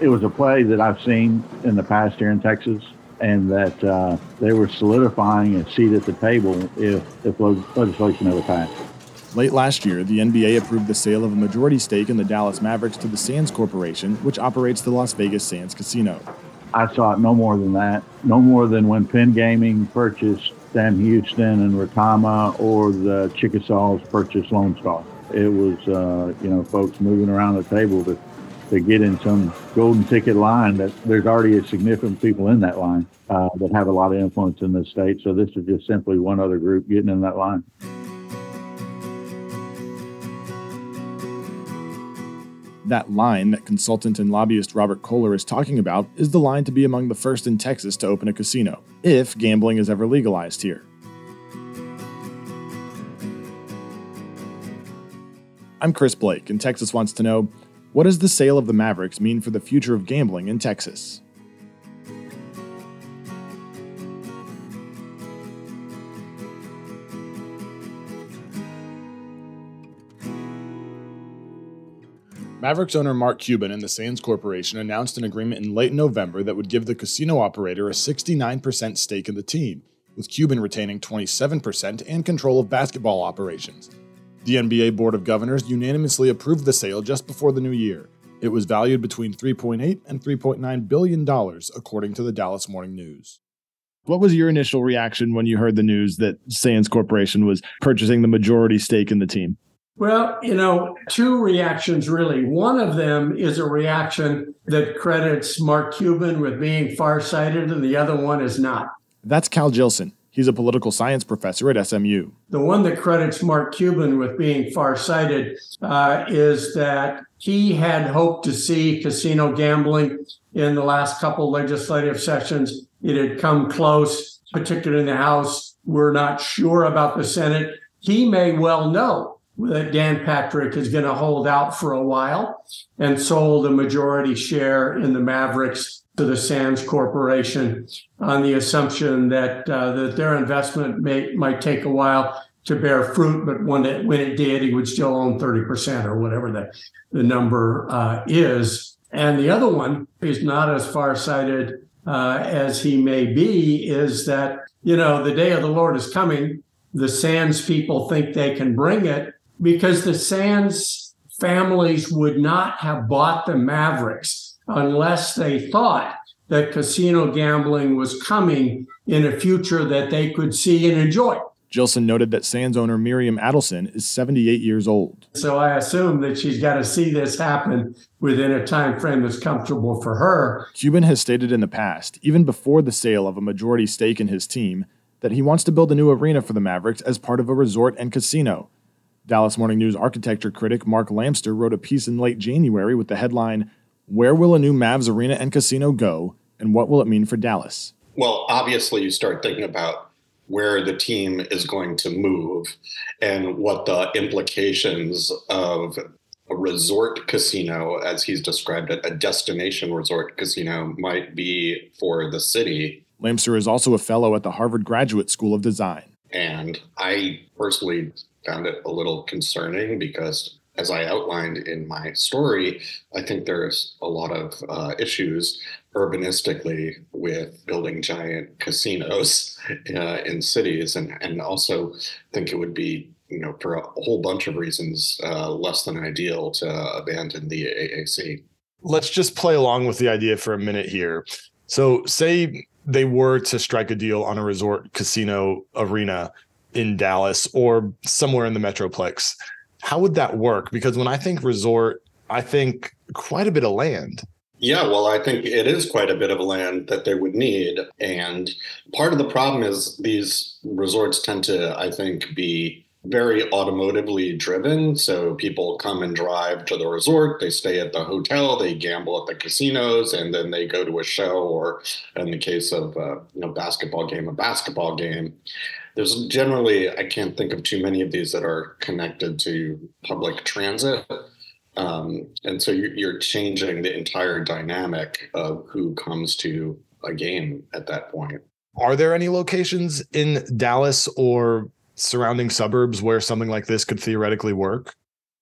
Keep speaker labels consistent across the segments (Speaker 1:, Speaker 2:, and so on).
Speaker 1: It was a play that I've seen in the past here in Texas, and that uh, they were solidifying a seat at the table if, if legislation ever passed.
Speaker 2: Late last year, the NBA approved the sale of a majority stake in the Dallas Mavericks to the Sands Corporation, which operates the Las Vegas Sands Casino.
Speaker 1: I saw it no more than that, no more than when Penn Gaming purchased Sam Houston and Retama, or the Chickasaws purchased Lone Star. It was, uh, you know, folks moving around the table to, to get in some golden ticket line that there's already a significant people in that line uh, that have a lot of influence in the state. So this is just simply one other group getting in that line.
Speaker 2: That line that consultant and lobbyist Robert Kohler is talking about is the line to be among the first in Texas to open a casino, if gambling is ever legalized here. I'm Chris Blake, and Texas wants to know what does the sale of the Mavericks mean for the future of gambling in Texas? Mavericks owner Mark Cuban and the Sands Corporation announced an agreement in late November that would give the casino operator a 69% stake in the team, with Cuban retaining 27% and control of basketball operations. The NBA Board of Governors unanimously approved the sale just before the new year. It was valued between 3.8 and 3.9 billion dollars, according to the Dallas Morning News. What was your initial reaction when you heard the news that Sands Corporation was purchasing the majority stake in the team?
Speaker 3: Well, you know, two reactions really. One of them is a reaction that credits Mark Cuban with being farsighted, and the other one is not.
Speaker 2: That's Cal Jillson. He's a political science professor at SMU.
Speaker 3: The one that credits Mark Cuban with being farsighted uh, is that he had hoped to see casino gambling in the last couple legislative sessions. It had come close, particularly in the House. We're not sure about the Senate. He may well know that Dan Patrick is going to hold out for a while and sold a majority share in the Mavericks to the Sands Corporation on the assumption that uh, that their investment may might take a while to bear fruit, but when it when it did, he would still own thirty percent or whatever the the number uh, is. And the other one is not as far sighted uh, as he may be. Is that you know the day of the Lord is coming. The Sands people think they can bring it, because the Sands families would not have bought the Mavericks unless they thought that casino gambling was coming in a future that they could see and enjoy.
Speaker 2: Jillson noted that Sands owner Miriam Adelson is 78 years old.
Speaker 3: So I assume that she's got to see this happen within a time frame that's comfortable for her.
Speaker 2: Cuban has stated in the past, even before the sale of a majority stake in his team, that he wants to build a new arena for the Mavericks as part of a resort and casino. Dallas Morning News architecture critic Mark Lamster wrote a piece in late January with the headline, Where Will a New Mavs Arena and Casino Go, and What Will It Mean for Dallas?
Speaker 4: Well, obviously, you start thinking about where the team is going to move and what the implications of a resort casino, as he's described it, a destination resort casino, might be for the city.
Speaker 2: Lamster is also a fellow at the Harvard Graduate School of Design.
Speaker 4: And I personally found it a little concerning because as I outlined in my story, I think there's a lot of uh, issues urbanistically with building giant casinos uh, in cities, and and also think it would be you know for a whole bunch of reasons uh, less than ideal to abandon the AAC.
Speaker 2: Let's just play along with the idea for a minute here. So, say they were to strike a deal on a resort casino arena in Dallas or somewhere in the Metroplex. How would that work? Because when I think resort, I think quite a bit of land.
Speaker 4: Yeah, well, I think it is quite a bit of land that they would need. And part of the problem is these resorts tend to, I think, be very automotively driven. So people come and drive to the resort, they stay at the hotel, they gamble at the casinos, and then they go to a show or, in the case of a you know basketball game, a basketball game. There's generally I can't think of too many of these that are connected to public transit. Um, and so you're, you're changing the entire dynamic of who comes to a game at that point.
Speaker 2: Are there any locations in Dallas or surrounding suburbs where something like this could theoretically work?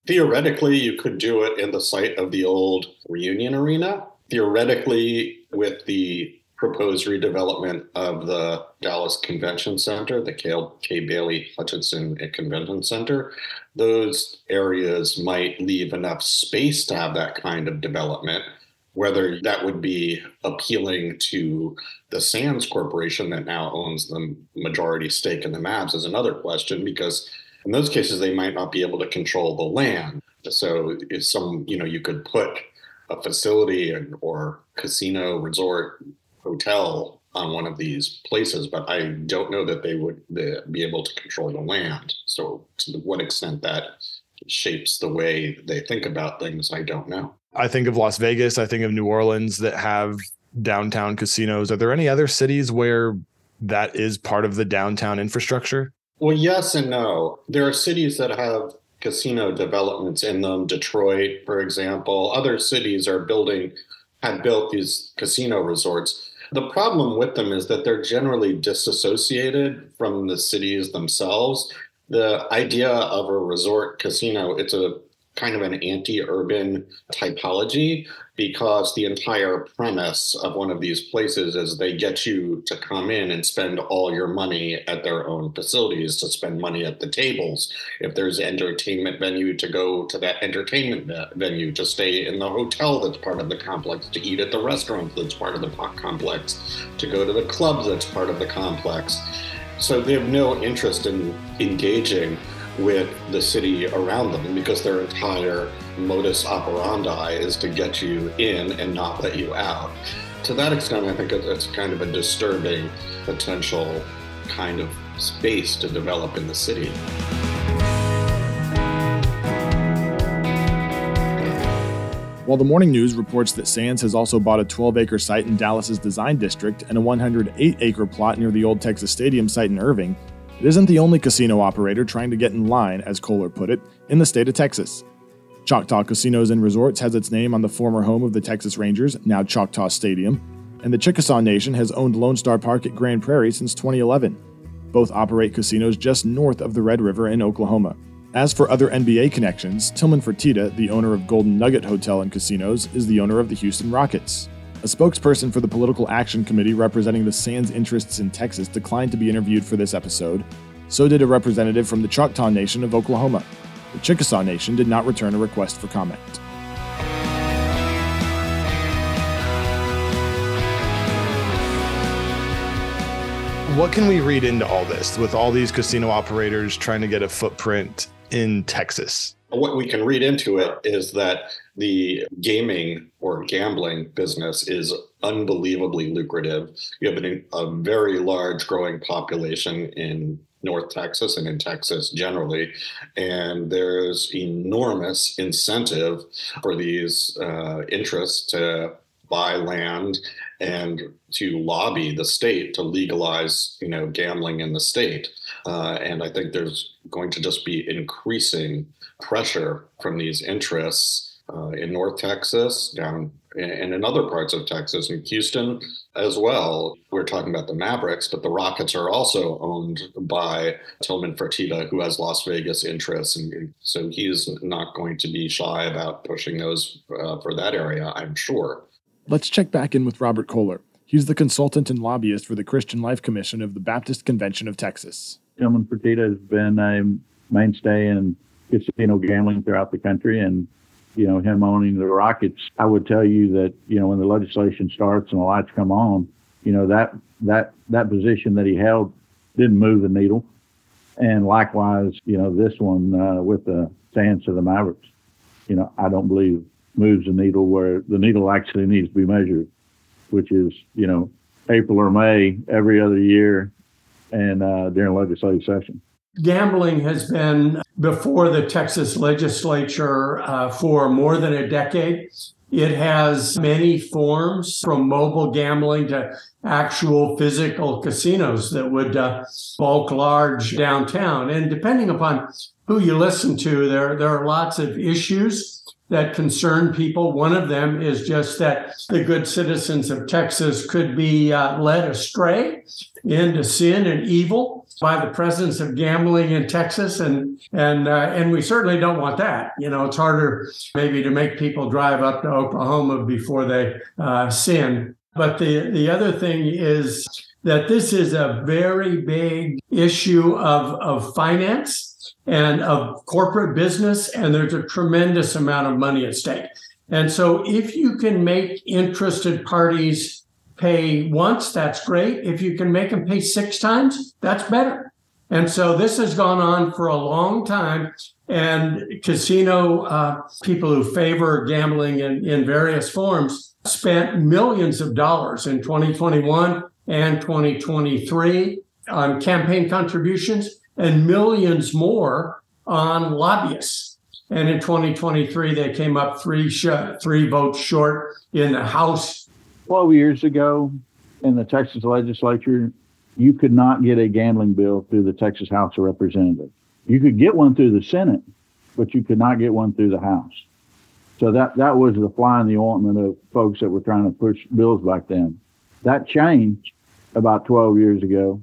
Speaker 4: Theoretically, you could do it in the site of the old Reunion Arena. theoretically, with the proposed redevelopment of the Dallas Convention Center, the Kay Bailey Hutchison Convention Center, those areas might leave enough space to have that kind of development. Whether that would be appealing to the Sands Corporation that now owns the majority stake in the Mavs is another question because in those cases they might not be able to control the land. So if some, you know, you could put a facility or casino resort hotel on one of these places, but I don't know that they would be able to control the land. So, to what extent that shapes the way they think about things, I don't know.
Speaker 2: I think of Las Vegas, I think of New Orleans that have downtown casinos. Are there any other cities where that is part of the downtown infrastructure?
Speaker 4: Well, yes and no. There are cities that have casino developments in them. Detroit, for example. Other cities are building, have built these casino resorts. The problem with them is that they're generally disassociated from the cities themselves. The idea of a resort casino, it's a kind of an anti-urban typology because the entire premise of one of these places is they get you to come in and spend all your money at their own facilities to spend money at the tables. If there's entertainment venue to go to that entertainment venue to stay in the hotel that's part of the complex to eat at the restaurant that's part of the complex to go to the club that's part of the complex. So they have no interest in engaging with the city around them because their entire modus operandi is to get you in and not let you out. To that extent, I think it's kind of a disturbing potential kind of space to develop in the city.
Speaker 2: While the morning news reports that Sands has also bought a 12 acre site in Dallas's design district and a 108 acre plot near the old Texas Stadium site in Irving, it isn't the only casino operator trying to get in line, as Kohler put it, in the state of Texas. Choctaw Casinos and Resorts has its name on the former home of the Texas Rangers, now Choctaw Stadium, and the Chickasaw Nation has owned Lone Star Park at Grand Prairie since 2011. Both operate casinos just north of the Red River in Oklahoma. As for other NBA connections, Tillman Fertitta, the owner of Golden Nugget Hotel and Casinos, is the owner of the Houston Rockets. A spokesperson for the Political Action Committee representing the Sands interests in Texas declined to be interviewed for this episode. So did a representative from the Choctaw Nation of Oklahoma. The Chickasaw Nation did not return a request for comment. What can we read into all this with all these casino operators trying to get a footprint in Texas?
Speaker 4: What we can read into it is that the gaming or gambling business is unbelievably lucrative. You have an, a very large growing population in North Texas and in Texas generally. And there's enormous incentive for these uh, interests to buy land and to lobby the state to legalize, you know, gambling in the state. Uh, and I think there's going to just be increasing pressure from these interests uh, in North Texas, down and in other parts of Texas and Houston as well. We're talking about the Mavericks, but the Rockets are also owned by Tillman Fertitta, who has Las Vegas interests. And so he's not going to be shy about pushing those uh, for that area, I'm sure.
Speaker 2: Let's check back in with Robert Kohler. He's the consultant and lobbyist for the Christian Life Commission of the Baptist Convention of Texas.
Speaker 1: Tillman Fertitta has been a mainstay in casino gambling throughout the country and you know, him owning the Rockets, I would tell you that, you know, when the legislation starts and the lights come on, you know, that, that, that position that he held didn't move the needle. And likewise, you know, this one uh, with the Sands of the Mavericks, you know, I don't believe moves the needle where the needle actually needs to be measured, which is, you know, April or May every other year and uh, during legislative session.
Speaker 3: Gambling has been before the Texas legislature uh, for more than a decade. It has many forms from mobile gambling to actual physical casinos that would uh, bulk large downtown. And depending upon who you listen to, there, there are lots of issues that concern people. One of them is just that the good citizens of Texas could be uh, led astray into sin and evil by the presence of gambling in Texas, and and uh, and we certainly don't want that. You know, it's harder maybe to make people drive up to Oklahoma before they uh, sin. But the the other thing is that this is a very big issue of of finance and of corporate business, and there's a tremendous amount of money at stake. And so, if you can make interested parties pay once, that's great. If you can make them pay six times, that's better. And so, this has gone on for a long time. And casino uh, people who favor gambling in, in various forms spent millions of dollars in 2021 and 2023 on campaign contributions and millions more on lobbyists. And in 2023, they came up three sh- three votes short in the House.
Speaker 1: 12 years ago in the Texas legislature, you could not get a gambling bill through the Texas House of Representatives. You could get one through the Senate, but you could not get one through the House. So that, that was the fly in the ointment of folks that were trying to push bills back then. That changed about 12 years ago,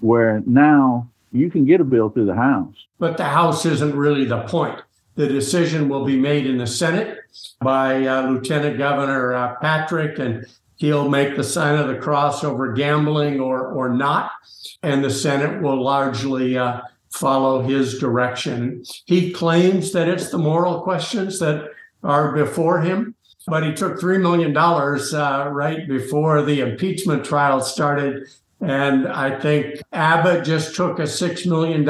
Speaker 1: where now you can get a bill through the House.
Speaker 3: But the House isn't really the point. The decision will be made in the Senate by uh, Lieutenant Governor uh, Patrick, and he'll make the sign of the cross over gambling or, or not. And the Senate will largely uh, follow his direction. He claims that it's the moral questions that are before him, but he took $3 million uh, right before the impeachment trial started and I think Abbott just took a $6 million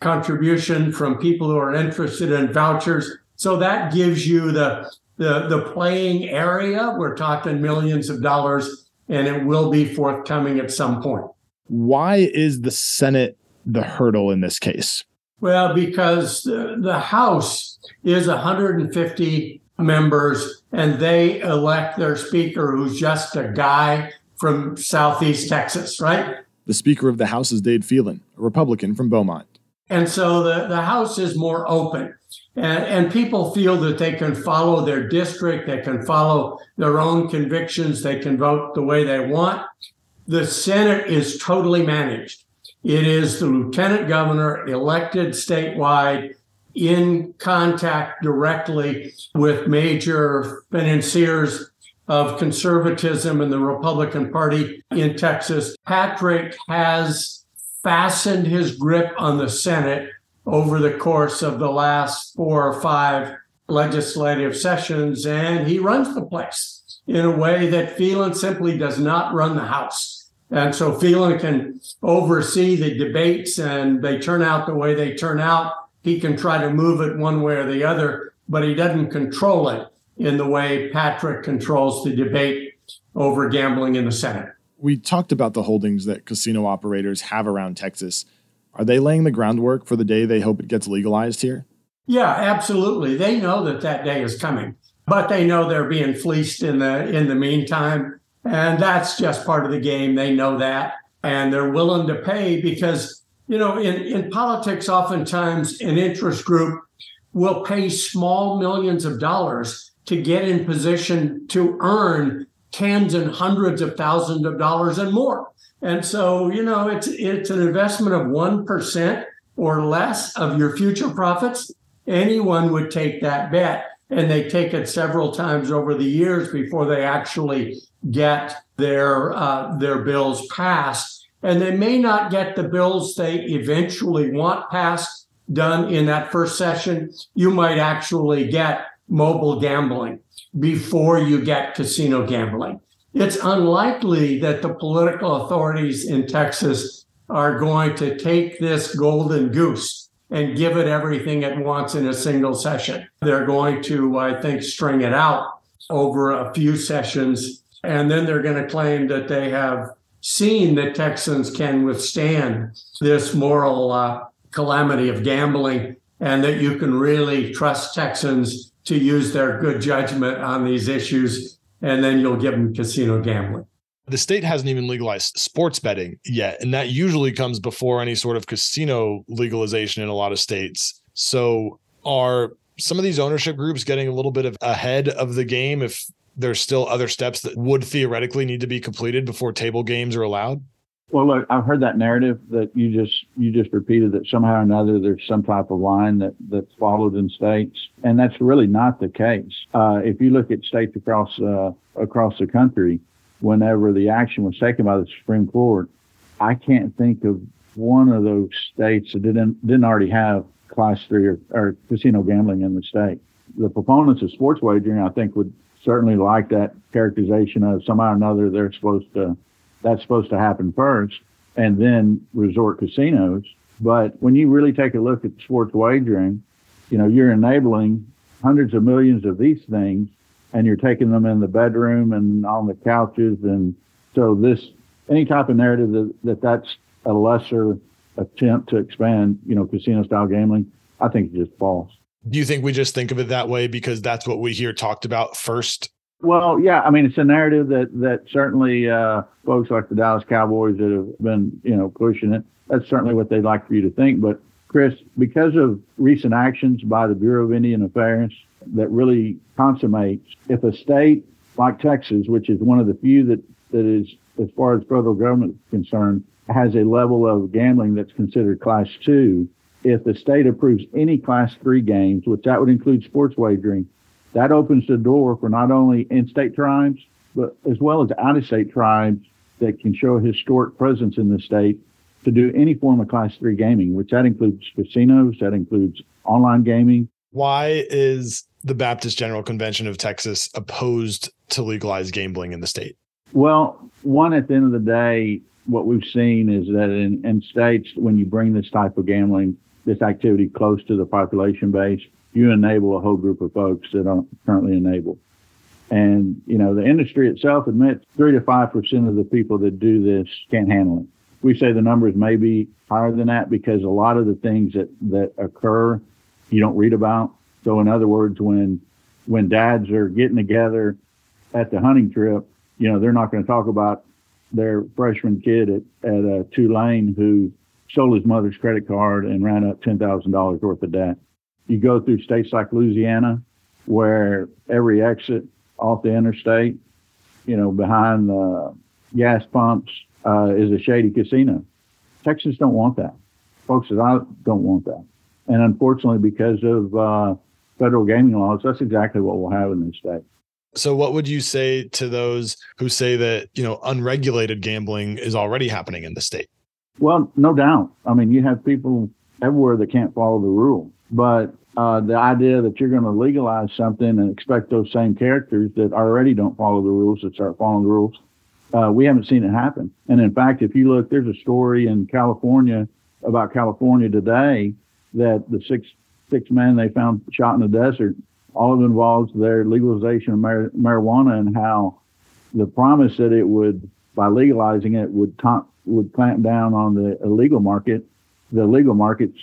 Speaker 3: contribution from people who are interested in vouchers. So that gives you the, the, the playing area. We're talking millions of dollars, and it will be forthcoming at some point.
Speaker 2: Why is the Senate the hurdle in this case?
Speaker 3: Well, because the, the House is 150 members and they elect their speaker, who's just a guy from Southeast Texas, right?
Speaker 2: The Speaker of the House is Dade Phelan, a Republican from Beaumont.
Speaker 3: And so the, the House is more open. And, and people feel that they can follow their district, they can follow their own convictions, they can vote the way they want. The Senate is totally managed. It is the lieutenant governor elected statewide in contact directly with major financiers of conservatism in the Republican Party in Texas. Patrick has fastened his grip on the Senate over the course of the last four or five legislative sessions, and he runs the place in a way that Phelan simply does not run the House. And so Phelan can oversee the debates and they turn out the way they turn out. He can try to move it one way or the other, but he doesn't control it in the way Patrick controls the debate over gambling in the Senate.
Speaker 2: We talked about the holdings that casino operators have around Texas. Are they laying the groundwork for the day they hope it gets legalized here?
Speaker 3: Yeah, absolutely. They know that that day is coming, but they know they're being fleeced in the in the meantime, and that's just part of the game. They know that, and they're willing to pay because you know in in politics, oftentimes an interest group will pay small millions of dollars to get in position to earn tens and hundreds of thousands of dollars and more. And so, you know, it's it's an investment of 1% or less of your future profits. Anyone would take that bet and they take it several times over the years before they actually get their uh, their bills passed. And they may not get the bills they eventually want passed done in that first session. You might actually get mobile gambling before you get casino gambling. It's unlikely that the political authorities in Texas are going to take this golden goose and give it everything it wants in a single session. They're going to, I think, string it out over a few sessions. And then they're going to claim that they have seen that Texans can withstand this moral uh, calamity of gambling and that you can really trust Texans to use their good judgment on these issues, and then you'll give them casino gambling.
Speaker 2: The state hasn't even legalized sports betting yet, and that usually comes before any sort of casino legalization in a lot of states. So, are some of these ownership groups getting a little bit of ahead of the game if there's still other steps that would theoretically need to be completed before table games are allowed?
Speaker 1: Well, look, I've heard that narrative that you just you just repeated that somehow or another there's some type of line that that's followed in states, and that's really not the case. Uh, if you look at states across uh, across the country, whenever the action was taken by the Supreme Court, I can't think of one of those states that didn't didn't already have class three or, or casino gambling in the state. The proponents of sports wagering, I think, would certainly like that characterization of somehow or another they're supposed to that's supposed to happen first and then resort casinos. But when you really take a look at sports wagering, you know, you're enabling hundreds of millions of these things and you're taking them in the bedroom and on the couches. And so this, any type of narrative that, that that's a lesser attempt to expand, you know, casino style gambling, I think is just false.
Speaker 2: Do you think we just think of it that way because that's what we hear talked about first?
Speaker 1: Well, yeah, I mean, it's a narrative that that certainly uh, folks like the Dallas Cowboys that have been, you know, pushing it. That's certainly what they'd like for you to think. But Chris, because of recent actions by the Bureau of Indian Affairs that really consummates, if a state like Texas, which is one of the few that that is, as far as federal government is concerned, has a level of gambling that's considered class two, if the state approves any class three games, which that would include sports wagering, that opens the door for not only in-state tribes, but as well as out-of-state tribes that can show a historic presence in the state to do any form of class three gaming, which that includes casinos, that includes online gaming.
Speaker 2: Why is the Baptist General Convention of Texas opposed to legalize gambling in the state?
Speaker 1: Well, one, at the end of the day, what we've seen is that in, in states, when you bring this type of gambling this activity close to the population base, you enable a whole group of folks that aren't currently enabled. And, you know, the industry itself admits three to 5% of the people that do this can't handle it. We say the numbers may be higher than that because a lot of the things that, that occur, you don't read about. So in other words, when, when dads are getting together at the hunting trip, you know, they're not going to talk about their freshman kid at, at uh, Tulane who stole his mother's credit card and ran up $10,000 worth of debt. You go through states like Louisiana, where every exit off the interstate, you know, behind the gas pumps, uh, is a shady casino. Texans don't want that. Folks that I don't want that. And unfortunately, because of uh, federal gaming laws, that's exactly what we'll have in this state.
Speaker 2: So what would you say to those who say that, you know, unregulated gambling is already happening in the state?
Speaker 1: Well, no doubt. I mean, you have people everywhere that can't follow the rule. But uh, the idea that you're going to legalize something and expect those same characters that already don't follow the rules to start following the rules, uh, we haven't seen it happen. And in fact, if you look, there's a story in California about California today that the six six men they found shot in the desert, all of it involves their legalization of mar- marijuana and how the promise that it would, by legalizing it, would ta- would clamp down on the illegal market. The legal market's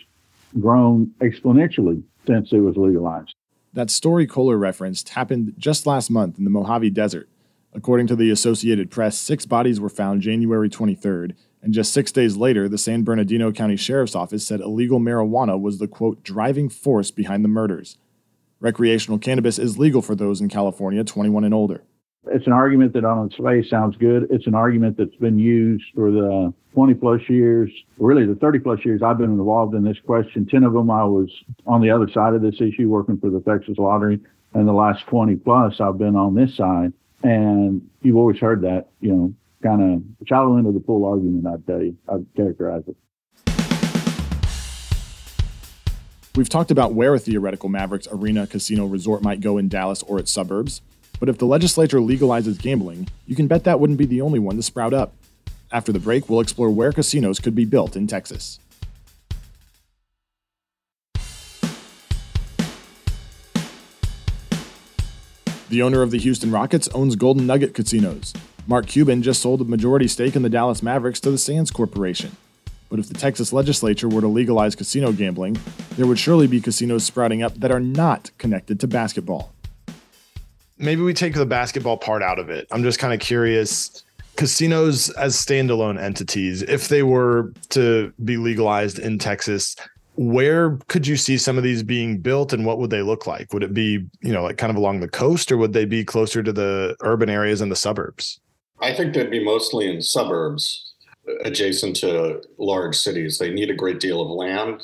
Speaker 1: grown exponentially since it was legalized.
Speaker 2: That story Kohler referenced happened just last month in the Mojave Desert. According to the Associated Press, six bodies were found January 23rd, and just six days later, the San Bernardino County Sheriff's Office said illegal marijuana was the quote driving force behind the murders. Recreational cannabis is legal for those in California 21 and older.
Speaker 1: It's an argument that on its face sounds good. It's an argument that's been used for the 20 plus years, really the 30 plus years I've been involved in this question. 10 of them I was on the other side of this issue working for the Texas Lottery. And the last 20 plus I've been on this side. And you've always heard that, you know, kind of shallow end of the pool argument, I'd tell you. I'd characterize it.
Speaker 2: We've talked about where a theoretical Mavericks arena casino resort might go in Dallas or its suburbs. But if the legislature legalizes gambling, you can bet that wouldn't be the only one to sprout up. After the break, we'll explore where casinos could be built in Texas. The owner of the Houston Rockets owns Golden Nugget Casinos. Mark Cuban just sold a majority stake in the Dallas Mavericks to the Sands Corporation. But if the Texas legislature were to legalize casino gambling, there would surely be casinos sprouting up that are not connected to basketball maybe we take the basketball part out of it. I'm just kind of curious casinos as standalone entities, if they were to be legalized in Texas, where could you see some of these being built and what would they look like? Would it be, you know, like kind of along the coast or would they be closer to the urban areas and the suburbs?
Speaker 4: I think they'd be mostly in suburbs. adjacent to large cities. They need a great deal of land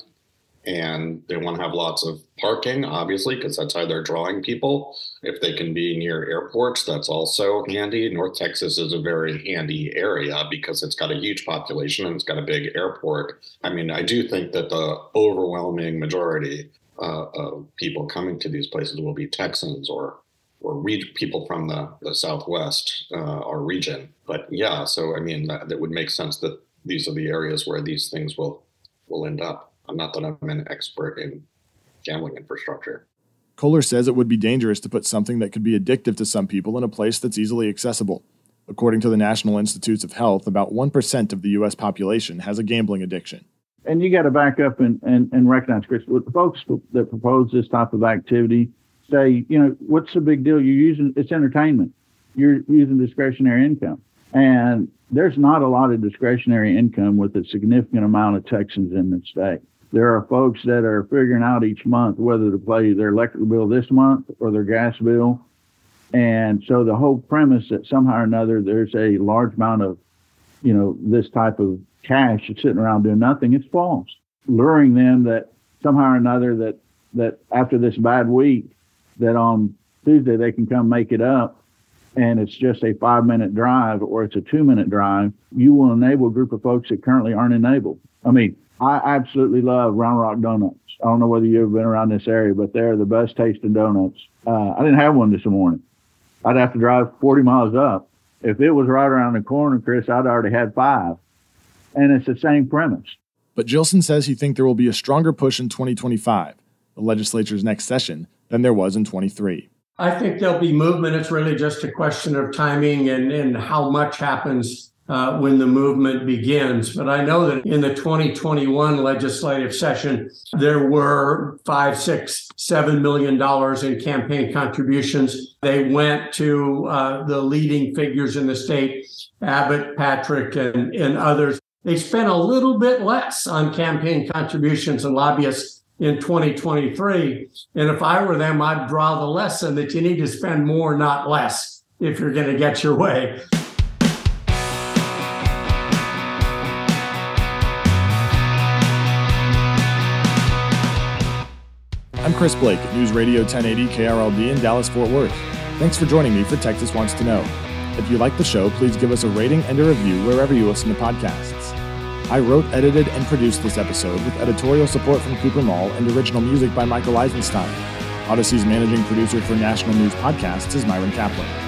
Speaker 4: and they want to have lots of parking, obviously, because that's how they're drawing people. If they can be near airports, that's also handy. North Texas is a very handy area because it's got a huge population and it's got a big airport. I mean, I do think that the overwhelming majority uh, of people coming to these places will be Texans or or re- people from the, the Southwest uh, or region. But yeah, so I mean, that, that would make sense that these are the areas where these things will will end up. I'm not that I'm an expert in gambling infrastructure.
Speaker 2: Kohler says it would be dangerous to put something that could be addictive to some people in a place that's easily accessible. According to the National Institutes of Health, about 1% of the U.S. population has a gambling addiction.
Speaker 1: And you got to back up and, and, and recognize, Chris, with the folks that propose this type of activity say, you know, what's the big deal? You're using it's entertainment. You're using discretionary income. And there's not a lot of discretionary income with a significant amount of Texans in the state. There are folks that are figuring out each month whether to pay their electric bill this month or their gas bill. And so the whole premise that somehow or another there's a large amount of, you know, this type of cash sitting around doing nothing, it's false. Luring them that somehow or another that that after this bad week that on Tuesday they can come make it up and it's just a five minute drive or it's a two minute drive, you will enable a group of folks that currently aren't enabled. I mean, I absolutely love Round Rock Donuts. I don't know whether you've ever been around this area, but they're the best tasting donuts. Uh, I didn't have one this morning. I'd have to drive 40 miles up. If it was right around the corner, Chris, I'd already had five. And it's the same premise.
Speaker 2: But Jillson says he thinks there will be a stronger push in 2025, the legislature's next session, than there was in 23.
Speaker 3: I think there'll be movement. It's really just a question of timing and, and how much happens uh, when the movement begins. But I know that in the 2021 legislative session, there were five, six, seven million dollars in campaign contributions. They went to uh, the leading figures in the state, Abbott, Patrick, and, and others. They spent a little bit less on campaign contributions and lobbyists in 2023. And if I were them, I'd draw the lesson that you need to spend more, not less, if you're going to get your way.
Speaker 2: I'm Chris Blake News Radio 1080 KRLD in Dallas, Fort Worth. Thanks for joining me for Texas Wants to Know. If you like the show, please give us a rating and a review wherever you listen to podcasts. I wrote, edited, and produced this episode with editorial support from Cooper Mall and original music by Michael Eisenstein. Odyssey's managing producer for National News Podcasts is Myron Kaplan.